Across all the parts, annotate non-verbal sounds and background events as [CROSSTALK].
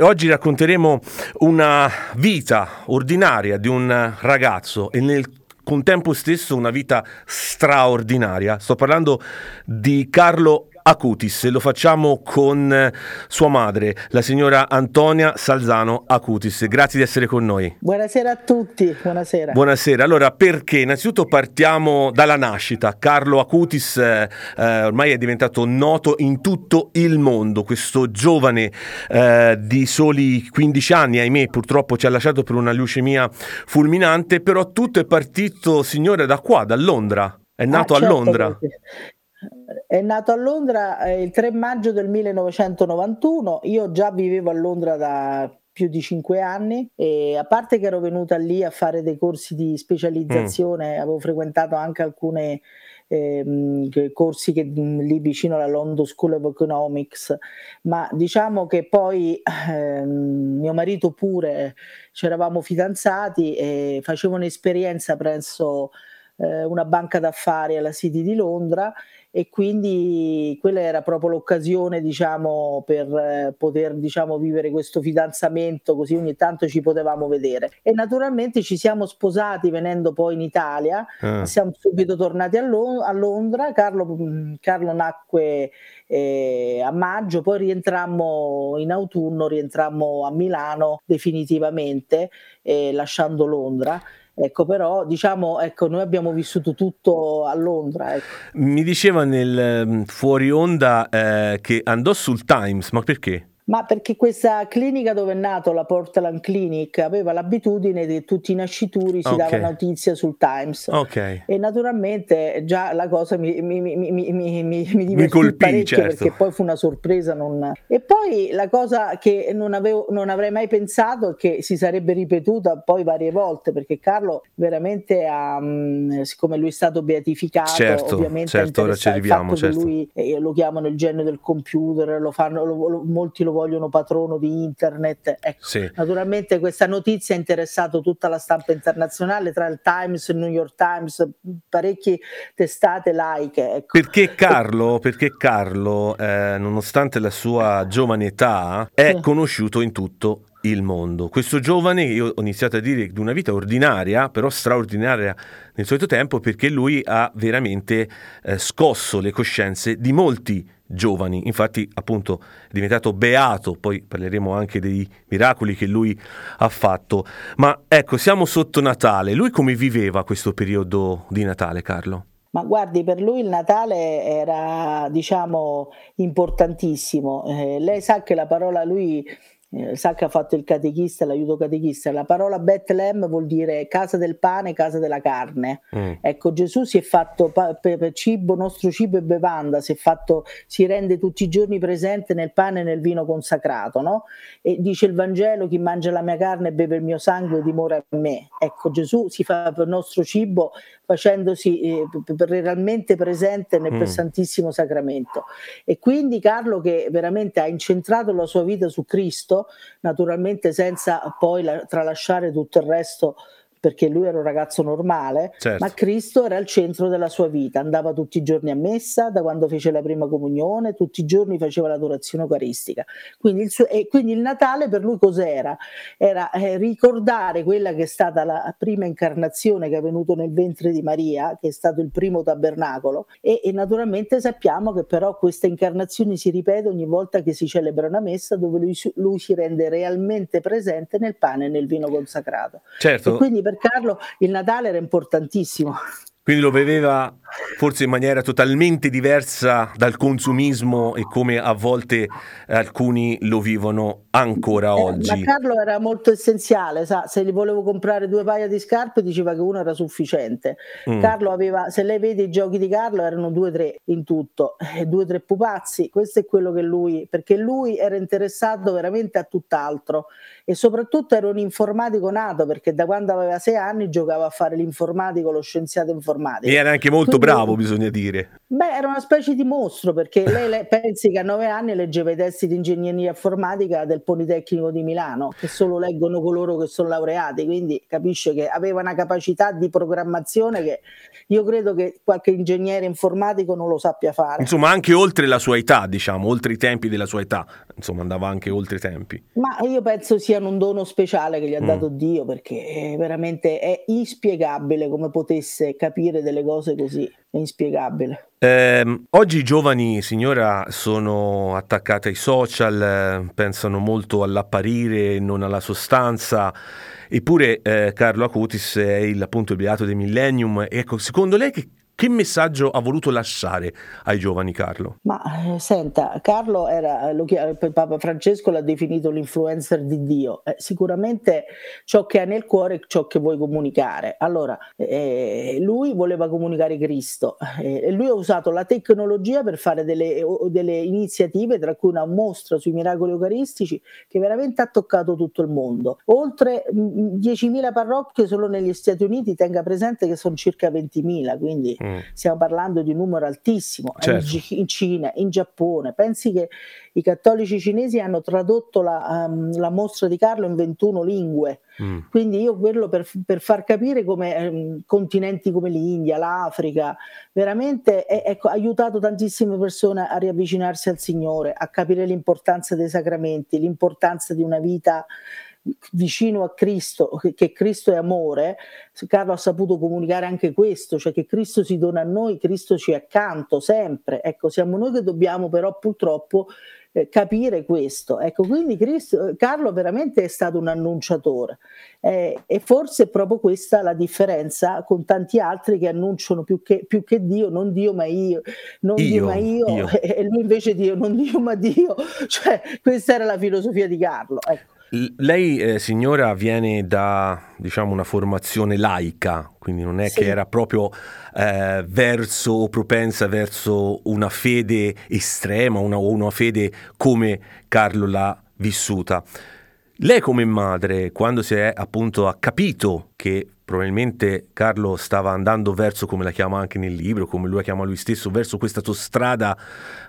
Oggi racconteremo una vita ordinaria di un ragazzo e nel contempo stesso una vita straordinaria. Sto parlando di Carlo Acutis lo facciamo con eh, sua madre, la signora Antonia Salzano Acutis. Grazie di essere con noi. Buonasera a tutti, buonasera. Buonasera, allora perché? Innanzitutto partiamo dalla nascita. Carlo Acutis eh, eh, ormai è diventato noto in tutto il mondo, questo giovane eh, di soli 15 anni, ahimè purtroppo ci ha lasciato per una leucemia fulminante, però tutto è partito, signore, da qua, da Londra. È nato ah, certo, a Londra. È nato a Londra eh, il 3 maggio del 1991, io già vivevo a Londra da più di cinque anni e a parte che ero venuta lì a fare dei corsi di specializzazione, mm. avevo frequentato anche alcuni eh, corsi che, lì vicino alla London School of Economics, ma diciamo che poi eh, mio marito pure ci eravamo fidanzati e facevo un'esperienza presso eh, una banca d'affari alla City di Londra e quindi quella era proprio l'occasione diciamo per eh, poter diciamo vivere questo fidanzamento così ogni tanto ci potevamo vedere. E naturalmente ci siamo sposati venendo poi in Italia. Ah. siamo subito tornati a, Lo- a Londra. Carlo, mm, Carlo nacque eh, a maggio poi rientrammo in autunno rientrammo a Milano definitivamente eh, lasciando Londra Ecco, però diciamo, ecco, noi abbiamo vissuto tutto a Londra. Ecco. Mi diceva nel fuori onda eh, che andò sul Times, ma perché? Ma perché questa clinica dove è nato la Portland Clinic aveva l'abitudine che tutti i nascituri si okay. dava notizia sul Times. Okay. E naturalmente già la cosa mi, mi, mi, mi, mi, mi divertì colpì, parecchio certo. perché poi fu una sorpresa. Non... E poi la cosa che non, avevo, non avrei mai pensato che si sarebbe ripetuta poi varie volte perché Carlo veramente ha, mm, siccome lui è stato beatificato, certo, ovviamente certo, ora ci arriviamo. Certo. Lui, eh, lo chiamano il genio del computer, lo fanno, lo, lo, molti lo vogliono patrono di internet. Ecco, sì. Naturalmente questa notizia ha interessato tutta la stampa internazionale, tra il Times, il New York Times, parecchie testate laiche. Ecco. Perché Carlo, perché Carlo eh, nonostante la sua giovane età, è conosciuto in tutto il mondo. Questo giovane, io ho iniziato a dire di una vita ordinaria, però straordinaria nel solito tempo, perché lui ha veramente eh, scosso le coscienze di molti giovani. Infatti, appunto, è diventato beato, poi parleremo anche dei miracoli che lui ha fatto. Ma ecco, siamo sotto Natale. Lui come viveva questo periodo di Natale, Carlo? Ma guardi, per lui il Natale era, diciamo, importantissimo. Eh, lei sa che la parola lui eh, sa che ha fatto il catechista, l'aiuto catechista, la parola Bethlehem vuol dire casa del pane, casa della carne. Mm. Ecco, Gesù si è fatto pa- per cibo, nostro cibo e bevanda, si, è fatto, si rende tutti i giorni presente nel pane e nel vino consacrato, no? E dice il Vangelo, chi mangia la mia carne e beve il mio sangue dimora a me. Ecco, Gesù si fa per nostro cibo facendosi eh, realmente presente nel mm. Santissimo Sacramento. E quindi Carlo che veramente ha incentrato la sua vita su Cristo, naturalmente senza poi la, tralasciare tutto il resto perché lui era un ragazzo normale, certo. ma Cristo era al centro della sua vita, andava tutti i giorni a messa, da quando fece la prima comunione, tutti i giorni faceva l'adorazione eucaristica. Quindi il, suo, e quindi il Natale per lui cos'era? Era eh, ricordare quella che è stata la prima incarnazione che è venuto nel ventre di Maria, che è stato il primo tabernacolo, e, e naturalmente sappiamo che però questa incarnazione si ripete ogni volta che si celebra una messa dove lui, lui si rende realmente presente nel pane e nel vino consacrato. Certo. E quindi per Carlo il Natale era importantissimo. Quindi lo vedeva forse in maniera totalmente diversa dal consumismo e come a volte alcuni lo vivono ancora eh, oggi. Ma Carlo era molto essenziale, sa? se gli volevo comprare due paia di scarpe diceva che uno era sufficiente. Mm. Carlo aveva, se lei vede i giochi di Carlo erano due o tre in tutto, eh, due o tre pupazzi, questo è quello che lui, perché lui era interessato veramente a tutt'altro e soprattutto era un informatico nato perché da quando aveva sei anni giocava a fare l'informatico, lo scienziato informatico. E era anche molto Quindi, bravo, bisogna dire. Beh, era una specie di mostro perché lei, lei [LAUGHS] pensi che a nove anni leggeva i testi di ingegneria informatica del Politecnico di Milano, che solo leggono coloro che sono laureati, quindi capisce che aveva una capacità di programmazione che io credo che qualche ingegnere informatico non lo sappia fare. Insomma, anche oltre la sua età, diciamo, oltre i tempi della sua età, insomma, andava anche oltre i tempi. Ma io penso sia un dono speciale che gli ha mm. dato Dio perché veramente è inspiegabile come potesse capire delle cose così, è inspiegabile. Eh, oggi i giovani, signora, sono attaccati ai social, eh, pensano molto all'apparire non alla sostanza. Eppure eh, Carlo Acutis è il, appunto il beato del millennium. Ecco, secondo lei che che messaggio ha voluto lasciare ai giovani Carlo? Ma eh, senta, Carlo era, lo, Papa Francesco l'ha definito l'influencer di Dio, eh, sicuramente ciò che ha nel cuore è ciò che vuoi comunicare. Allora, eh, lui voleva comunicare Cristo eh, e lui ha usato la tecnologia per fare delle, delle, iniziative, tra cui una mostra sui miracoli eucaristici che veramente ha toccato tutto il mondo. Oltre 10.000 parrocchie solo negli Stati Uniti, tenga presente che sono circa 20.000, quindi... Mm Mm. Stiamo parlando di un numero altissimo certo. in Cina, in Giappone. Pensi che i cattolici cinesi hanno tradotto la, um, la mostra di Carlo in 21 lingue. Mm. Quindi io quello per, per far capire come um, continenti come l'India, l'Africa, veramente ha ecco, aiutato tantissime persone a riavvicinarsi al Signore, a capire l'importanza dei sacramenti, l'importanza di una vita vicino a Cristo, che Cristo è amore, Carlo ha saputo comunicare anche questo, cioè che Cristo si dona a noi, Cristo ci è accanto sempre. Ecco, siamo noi che dobbiamo però purtroppo eh, capire questo. Ecco, quindi Cristo, Carlo veramente è stato un annunciatore eh, e forse è proprio questa la differenza con tanti altri che annunciano più che, più che Dio, non Dio ma io, non io, Dio ma io, io. [LAUGHS] e lui invece Dio, non Dio ma Dio. [LAUGHS] Cioè, questa era la filosofia di Carlo. Ecco. Lei, eh, signora, viene da diciamo, una formazione laica, quindi non è sì. che era proprio eh, verso o propensa verso una fede estrema, una, o una fede come Carlo l'ha vissuta. Lei come madre, quando si è appunto ha capito che probabilmente Carlo stava andando verso, come la chiama anche nel libro, come lui la chiama lui stesso, verso questa tua strada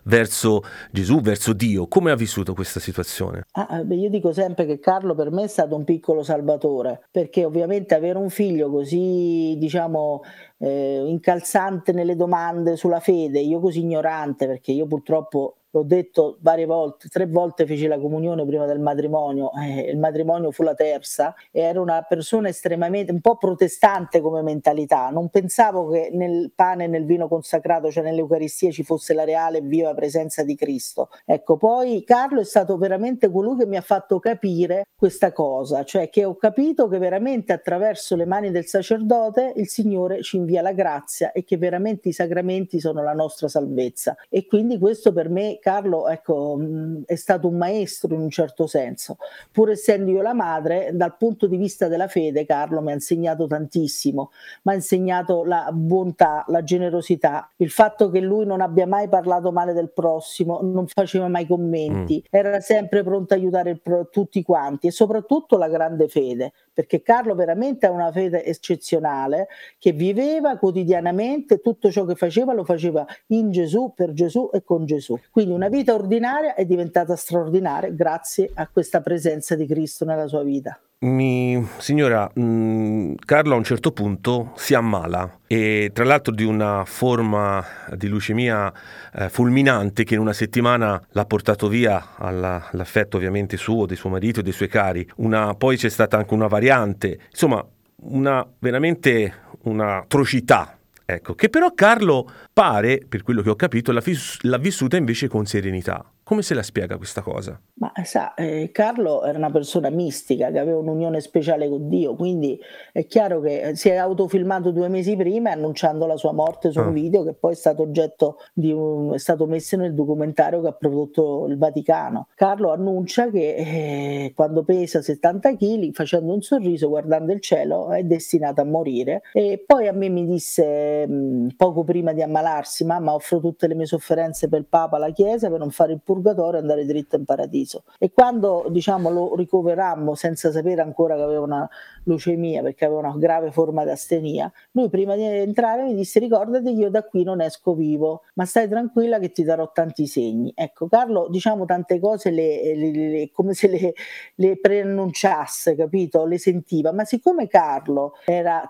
verso Gesù, verso Dio. Come ha vissuto questa situazione? Ah, beh, io dico sempre che Carlo per me è stato un piccolo salvatore, perché ovviamente avere un figlio così, diciamo, eh, incalzante nelle domande sulla fede, io così ignorante, perché io purtroppo l'ho detto varie volte, tre volte feci la comunione prima del matrimonio, eh, il matrimonio fu la terza, e ero una persona estremamente, un po' protestante come mentalità, non pensavo che nel pane e nel vino consacrato, cioè nell'Eucaristia, ci fosse la reale e viva presenza di Cristo. Ecco, poi Carlo è stato veramente colui che mi ha fatto capire questa cosa, cioè che ho capito che veramente attraverso le mani del sacerdote il Signore ci invia la grazia e che veramente i sacramenti sono la nostra salvezza. E quindi questo per me Carlo ecco, mm, è stato un maestro in un certo senso. Pur essendo io la madre, dal punto di vista della fede, Carlo mi ha insegnato tantissimo, mi ha insegnato la bontà, la generosità, il fatto che lui non abbia mai parlato male del prossimo, non faceva mai commenti, mm. era sempre pronto a aiutare pro- tutti quanti e soprattutto la grande fede, perché Carlo veramente ha una fede eccezionale che viveva quotidianamente tutto ciò che faceva lo faceva in Gesù, per Gesù e con Gesù. Quindi quindi una vita ordinaria è diventata straordinaria grazie a questa presenza di Cristo nella sua vita. Mi, signora, mh, mm, Carlo a un certo punto si ammala e tra l'altro di una forma di leucemia eh, fulminante che in una settimana l'ha portato via alla, all'affetto ovviamente suo, di suo marito e dei suoi cari. Una, poi c'è stata anche una variante, insomma una veramente un'atrocità Ecco, che però Carlo pare, per quello che ho capito, l'ha, vis- l'ha vissuta invece con serenità. Come se la spiega questa cosa? Ma sa, eh, Carlo era una persona mistica che aveva un'unione speciale con Dio, quindi è chiaro che si è autofilmato due mesi prima annunciando la sua morte su un ah. video che poi è stato oggetto di un, è stato messo nel documentario che ha prodotto il Vaticano. Carlo annuncia che eh, quando pesa 70 kg, facendo un sorriso, guardando il cielo, è destinato a morire. E poi a me mi disse mh, poco prima di ammalarsi, mamma offro tutte le mie sofferenze per il Papa, la Chiesa, per non fare il purgatorio purgatorio e andare dritto in paradiso. E quando diciamo, lo ricoverammo senza sapere ancora che aveva una leucemia perché aveva una grave forma di astenia, lui prima di entrare mi disse ricordati io da qui non esco vivo, ma stai tranquilla che ti darò tanti segni. Ecco, Carlo diciamo tante cose le, le, le, come se le, le preannunciasse, capito? Le sentiva, ma siccome Carlo era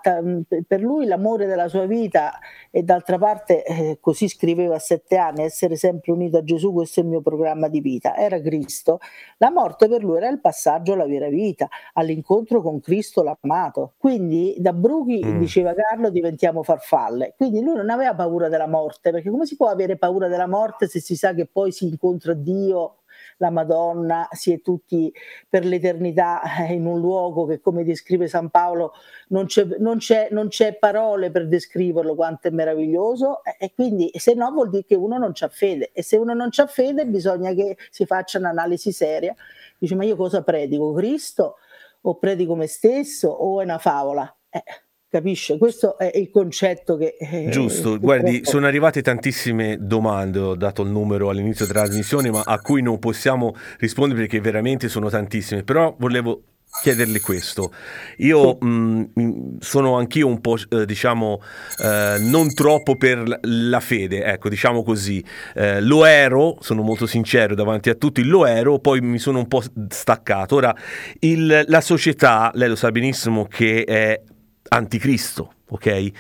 per lui l'amore della sua vita e d'altra parte eh, così scriveva a sette anni, essere sempre unito a Gesù, questo è il mio programma di vita, era Cristo, la morte per lui era il passaggio alla vera vita, all'incontro con Cristo l'amato. Quindi da Bruchi, mm. diceva Carlo, diventiamo farfalle. Quindi lui non aveva paura della morte, perché come si può avere paura della morte se si sa che poi si incontra Dio la Madonna, si è tutti per l'eternità eh, in un luogo che, come descrive San Paolo, non c'è, non c'è, non c'è parole per descriverlo quanto è meraviglioso. E quindi, se no, vuol dire che uno non c'ha fede. E se uno non c'ha fede, bisogna che si faccia un'analisi seria. Dice, ma io cosa predico? Cristo? O predico me stesso? O è una favola? Eh Capisce? Questo è il concetto che... Eh, Giusto, guardi, sono arrivate tantissime domande, ho dato il numero all'inizio della trasmissione, ma a cui non possiamo rispondere perché veramente sono tantissime, però volevo chiederle questo. Io mh, mm, sono anch'io un po', eh, diciamo, eh, non troppo per la fede, ecco, diciamo così. Eh, lo ero, sono molto sincero davanti a tutti, lo ero, poi mi sono un po' staccato. Ora, il, la società, lei lo sa benissimo che è anticristo, ok?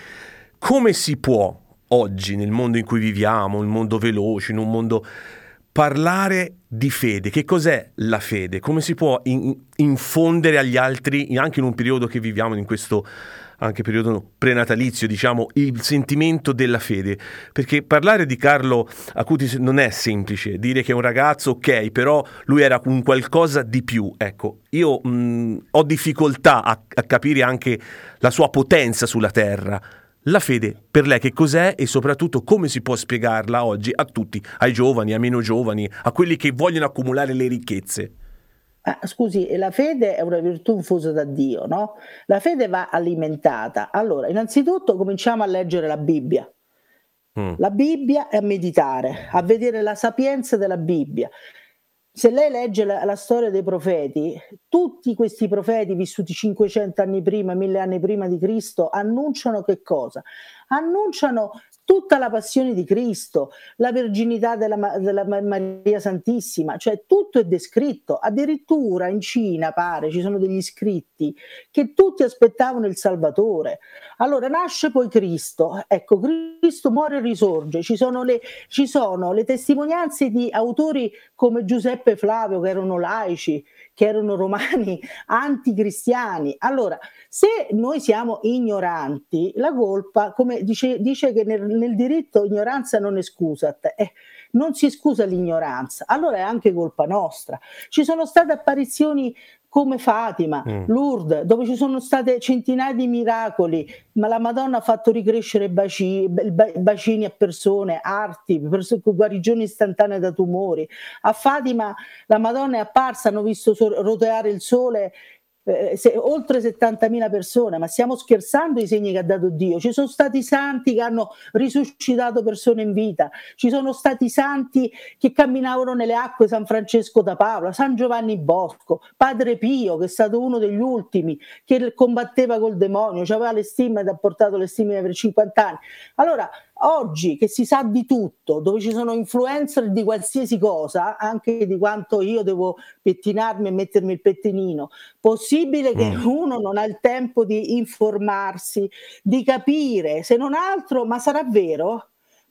Come si può oggi, nel mondo in cui viviamo, un mondo veloce, in un mondo parlare di fede, che cos'è la fede? Come si può in, infondere agli altri, anche in un periodo che viviamo, in questo anche periodo prenatalizio, diciamo, il sentimento della fede. Perché parlare di Carlo Acutis non è semplice, dire che è un ragazzo, ok, però lui era un qualcosa di più. Ecco, io mh, ho difficoltà a, a capire anche la sua potenza sulla terra. La fede per lei che cos'è e soprattutto come si può spiegarla oggi a tutti, ai giovani, a meno giovani, a quelli che vogliono accumulare le ricchezze? Ah, scusi, la fede è una virtù infusa da Dio, no? La fede va alimentata. Allora, innanzitutto cominciamo a leggere la Bibbia. Mm. La Bibbia e a meditare, a vedere la sapienza della Bibbia. Se lei legge la, la, storia dei profeti, tutti questi profeti vissuti 500 anni prima, 1000 anni prima di Cristo, annunciano che cosa? Annunciano tutta la passione di Cristo, la verginità della, della, Maria Santissima, cioè tutto è descritto. Addirittura in Cina, pare, ci sono degli scritti che tutti aspettavano il Salvatore. Allora nasce poi Cristo, ecco, Cristo muore e risorge. Ci sono le, ci sono le testimonianze di autori come Giuseppe Flavio, che erano laici, che erano romani [LAUGHS] anticristiani. Allora, se noi siamo ignoranti, la colpa, come dice, dice che nel, nel, diritto ignoranza non è scusa, eh, non si scusa l'ignoranza, allora è anche colpa nostra. Ci sono state apparizioni come Fatima, mm. Lourdes, dove ci sono state centinaia di miracoli, ma la Madonna ha fatto ricrescere baci, bacini a persone, arti, pers- guarigioni istantanee da tumori. A Fatima la Madonna è apparsa, hanno visto roteare il sole eh, se, oltre 70.000 persone, ma stiamo scherzando i segni che ha dato Dio. Ci sono stati santi che hanno risuscitato persone in vita, ci sono stati santi che camminavano nelle acque, San Francesco da Paola, San Giovanni Bosco, Padre Pio, che è stato uno degli ultimi, che combatteva col demonio, aveva le stimme ed ha portato le stimme per 50 anni. Allora, Oggi che si sa di tutto, dove ci sono influencer di qualsiasi cosa, anche di quanto io devo pettinarmi e mettermi il pettinino, possibile che mm. uno non ha il tempo di informarsi, di capire, se non altro, ma sarà vero?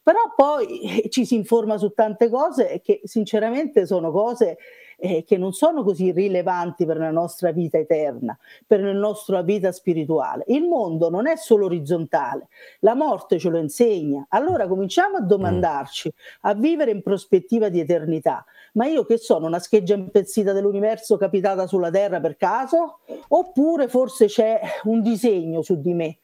Però poi ci si informa su tante cose che sinceramente sono cose eh, che non sono così rilevanti per la nostra vita eterna, per la nostra vita spirituale. Il mondo non è solo orizzontale, la morte ce lo insegna. Allora cominciamo a domandarci, a vivere in prospettiva di eternità. Ma io che sono una scheggia impezzita dell'universo capitata sulla Terra per caso? Oppure forse c'è un disegno su di me?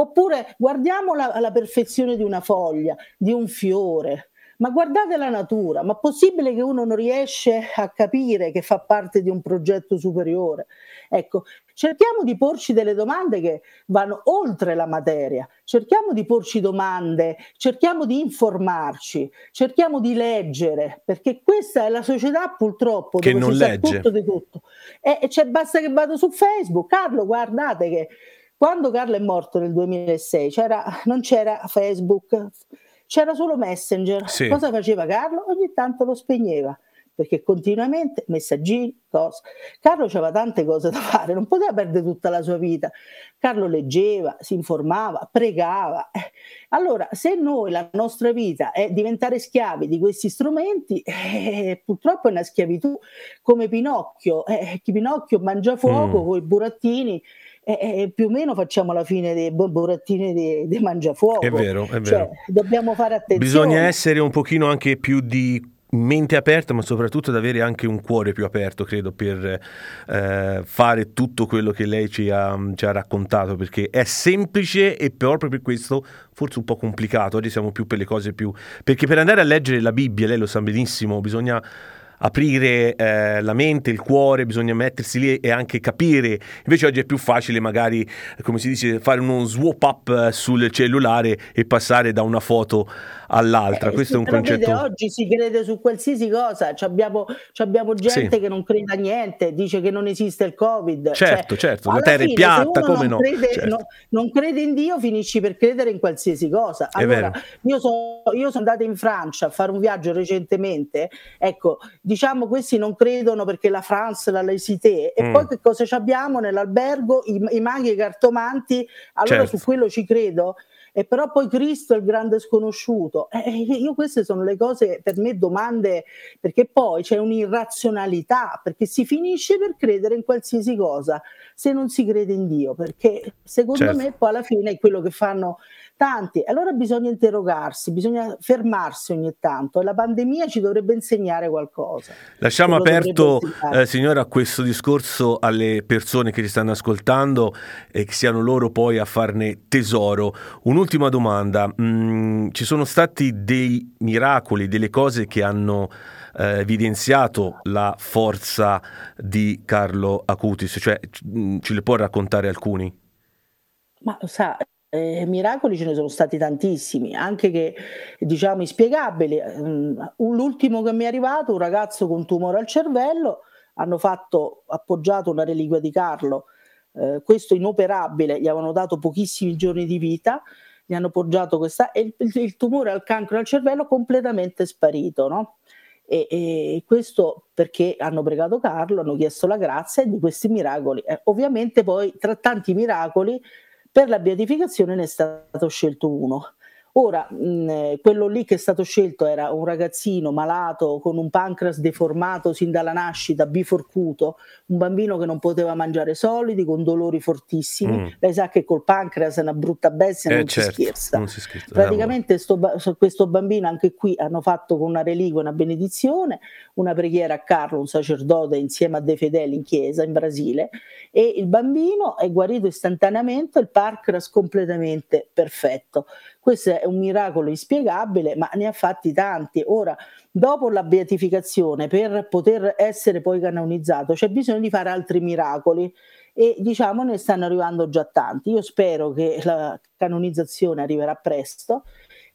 Oppure guardiamo la, la perfezione di una foglia, di un fiore, ma guardate la natura, ma possibile che uno non riesce a capire che fa parte di un progetto superiore? Ecco, cerchiamo di porci delle domande che vanno oltre la materia, cerchiamo di porci domande, cerchiamo di informarci, cerchiamo di leggere, perché questa è la società purtroppo che dove non legge. tutto di tutto. E, e basta che vado su Facebook, Carlo, guardate che quando Carlo è morto nel 2006 c'era, non c'era Facebook, c'era solo Messenger. Sì. Cosa faceva Carlo? Ogni tanto lo spegneva perché continuamente messaggini, cose. Carlo aveva tante cose da fare, non poteva perdere tutta la sua vita. Carlo leggeva, si informava, pregava. Allora, se noi la nostra vita è diventare schiavi di questi strumenti, eh, purtroppo è una schiavitù come Pinocchio. Eh, Pinocchio mangia fuoco mm. con i burattini eh, più o meno facciamo la fine dei burattini di, di mangiafuoco. È vero, è vero. Cioè, dobbiamo fare attenzione. Bisogna essere un pochino anche più di mente aperta, ma soprattutto ad avere anche un cuore più aperto, credo, per eh, fare tutto quello che lei ci ha, ci ha, raccontato, perché è semplice e proprio per questo forse un po' complicato. Oggi siamo più per le cose più... perché per andare a leggere la Bibbia, lei lo sa benissimo, bisogna aprire eh, la mente, il cuore, bisogna mettersi lì e anche capire. Invece oggi è più facile magari, come si dice, fare uno swap up sul cellulare e passare da una foto all'altra. Eh, Questo è un concetto. Oggi si crede su qualsiasi cosa, abbiamo, abbiamo gente sì. che non crede a niente, dice che non esiste il Covid. Certo, cioè, certo, la terra è piatta, come non no? Crede, certo. no? Non crede in Dio, finisci per credere in qualsiasi cosa. Allora, io, so, io sono andata in Francia a fare un viaggio recentemente, ecco, diciamo questi non credono perché la France, la laicité, e mm. poi che cosa abbiamo nell'albergo? I, i maghi e i cartomanti, allora certo. su quello ci credo e però poi Cristo è il grande sconosciuto. Eh, io queste sono le cose per me domande, perché poi c'è un'irrazionalità, perché si finisce per credere in qualsiasi cosa se non si crede in Dio, perché secondo Certo. me poi alla fine è quello che fanno tanti. Allora bisogna interrogarsi, bisogna fermarsi ogni tanto e la pandemia ci dovrebbe insegnare qualcosa. Lasciamo aperto, eh, signora, questo discorso alle persone che ci stanno ascoltando e che siano loro poi a farne tesoro. Un'ultima domanda, Mm, ci sono stati dei miracoli, delle cose che hanno eh, evidenziato la forza di Carlo Acutis, cioè mm, ce le può raccontare alcuni? Ma lo sa, eh, miracoli ce ne sono stati tantissimi, anche che diciamo inspiegabili. Mm, L'ultimo che mi è arrivato, un ragazzo con tumore al cervello, hanno fatto, appoggiato una reliquia di Carlo, eh, questo inoperabile, gli avevano dato pochissimi giorni di vita, gli hanno appoggiato questa, e il, il tumore al cancro al cervello completamente sparito, no? E, e questo perché hanno pregato Carlo, hanno chiesto la grazia di questi miracoli. Eh, ovviamente poi tra tanti miracoli per la beatificazione ne è stato scelto uno. Ora, mh, quello lì che è stato scelto era un ragazzino malato con un pancreas deformato sin dalla nascita, biforcuto, un bambino che non poteva mangiare solidi, con dolori fortissimi. Mm. Lei sa che col pancreas è una brutta bestia, Eh, non certo, si scherza. non si scherza. Praticamente sto ba- questo bambino anche qui hanno fatto con una reliquia una benedizione, una preghiera a Carlo, un sacerdote insieme a dei fedeli in chiesa in Brasile e il bambino è guarito istantaneamente, il pancreas completamente perfetto. Questo è un miracolo inspiegabile, ma ne ha fatti tanti. Ora, dopo la beatificazione, per poter essere poi canonizzato, c'è bisogno di fare altri miracoli e diciamo ne stanno arrivando già tanti. Io spero che la canonizzazione arriverà presto.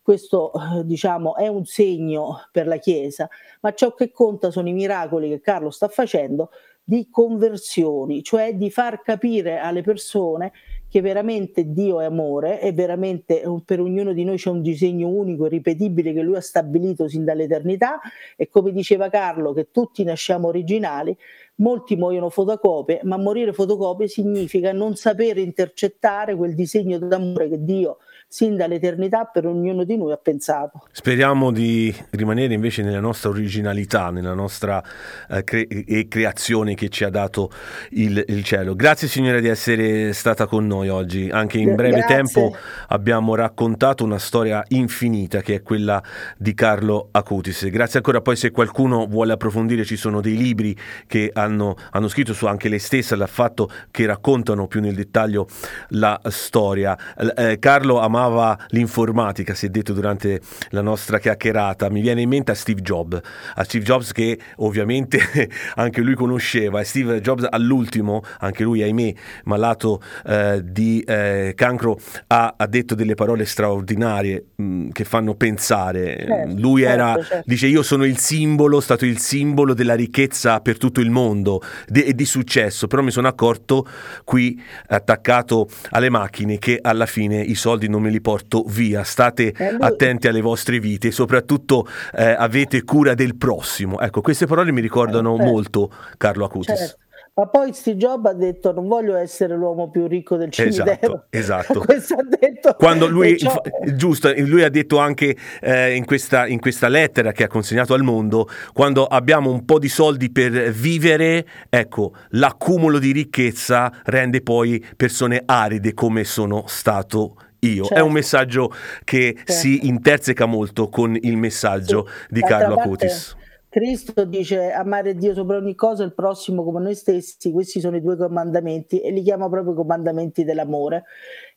Questo eh, diciamo è un segno per la Chiesa, ma ciò che conta sono i miracoli che Carlo sta facendo di conversioni, cioè di far capire alle persone che veramente Dio è amore e veramente eh, per ognuno di noi c'è un disegno unico e ripetibile che lui ha stabilito sin dall'eternità. E come diceva Carlo che tutti nasciamo originali, molti muoiono fotocopie, ma morire fotocopie significa non sapere intercettare quel disegno d'amore che Dio sin dall'eternità per ognuno di noi ha pensato. Speriamo di rimanere invece nella nostra originalità, nella nostra eh, cre- creazione che ci ha dato il, il cielo. Grazie signora di essere stata con noi oggi. Anche in breve Grazie. tempo abbiamo raccontato una storia infinita che è quella di Carlo Acutis. Grazie ancora. Poi se qualcuno vuole approfondire ci sono dei libri che hanno, hanno scritto su anche lei stessa, l'ha fatto, che raccontano più nel dettaglio la storia. Eh, Carlo amava amava l'informatica, si è detto durante la nostra chiacchierata, mi viene in mente a Steve Jobs, a Steve Jobs che ovviamente [LAUGHS] anche lui conosceva e Steve Jobs all'ultimo, anche lui ahimè malato eh, di eh, cancro, ha, ha, detto delle parole straordinarie mh, mm, che fanno pensare. Certo, lui era, certo, certo. dice io sono il simbolo, stato il simbolo della ricchezza per tutto il mondo e di successo, però mi sono accorto qui attaccato alle macchine che alla fine i soldi non me li porto via, state lui... attenti alle vostre vite e soprattutto eh, avete cura del prossimo. Ecco, queste parole mi ricordano eh, molto Carlo Acutis. Certo. Ma poi Steve Jobs ha detto non voglio essere l'uomo più ricco del cimitero. Esatto, [LAUGHS] esatto. detto, Quando lui, ciò... giusto, lui ha detto anche eh, in, questa, in, questa, lettera che ha consegnato al mondo, quando abbiamo un po' di soldi per vivere, ecco, l'accumulo di ricchezza rende poi persone aride come sono stato io. Certo. È un certo. messaggio che certo. si interseca molto con il messaggio sì. di Carlo Acutis. Cristo dice amare Dio sopra ogni cosa e il prossimo come noi stessi, questi sono i due comandamenti e li chiama proprio comandamenti dell'amore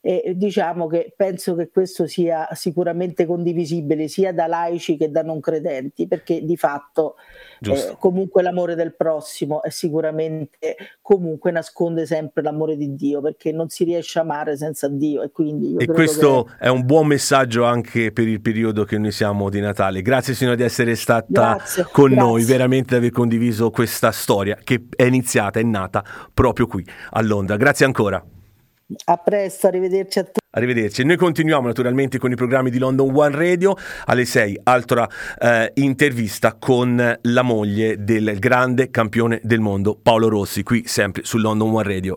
e diciamo che penso che questo sia sicuramente condivisibile sia da laici che da non credenti perché di fatto eh, comunque l'amore del prossimo è sicuramente comunque nasconde sempre l'amore di Dio perché non si riesce a amare senza Dio e quindi e questo che... è un buon messaggio anche per il periodo che noi siamo di Natale. Grazie signora di essere stata grazie, con grazie. noi veramente di aver condiviso questa storia che è iniziata è nata proprio qui a Londra. Grazie ancora a presto, arrivederci a tutti. Arrivederci. Noi continuiamo naturalmente con i programmi di London One Radio. Alle 6, altra eh, intervista con la moglie del grande campione del mondo, Paolo Rossi, qui sempre su London One Radio.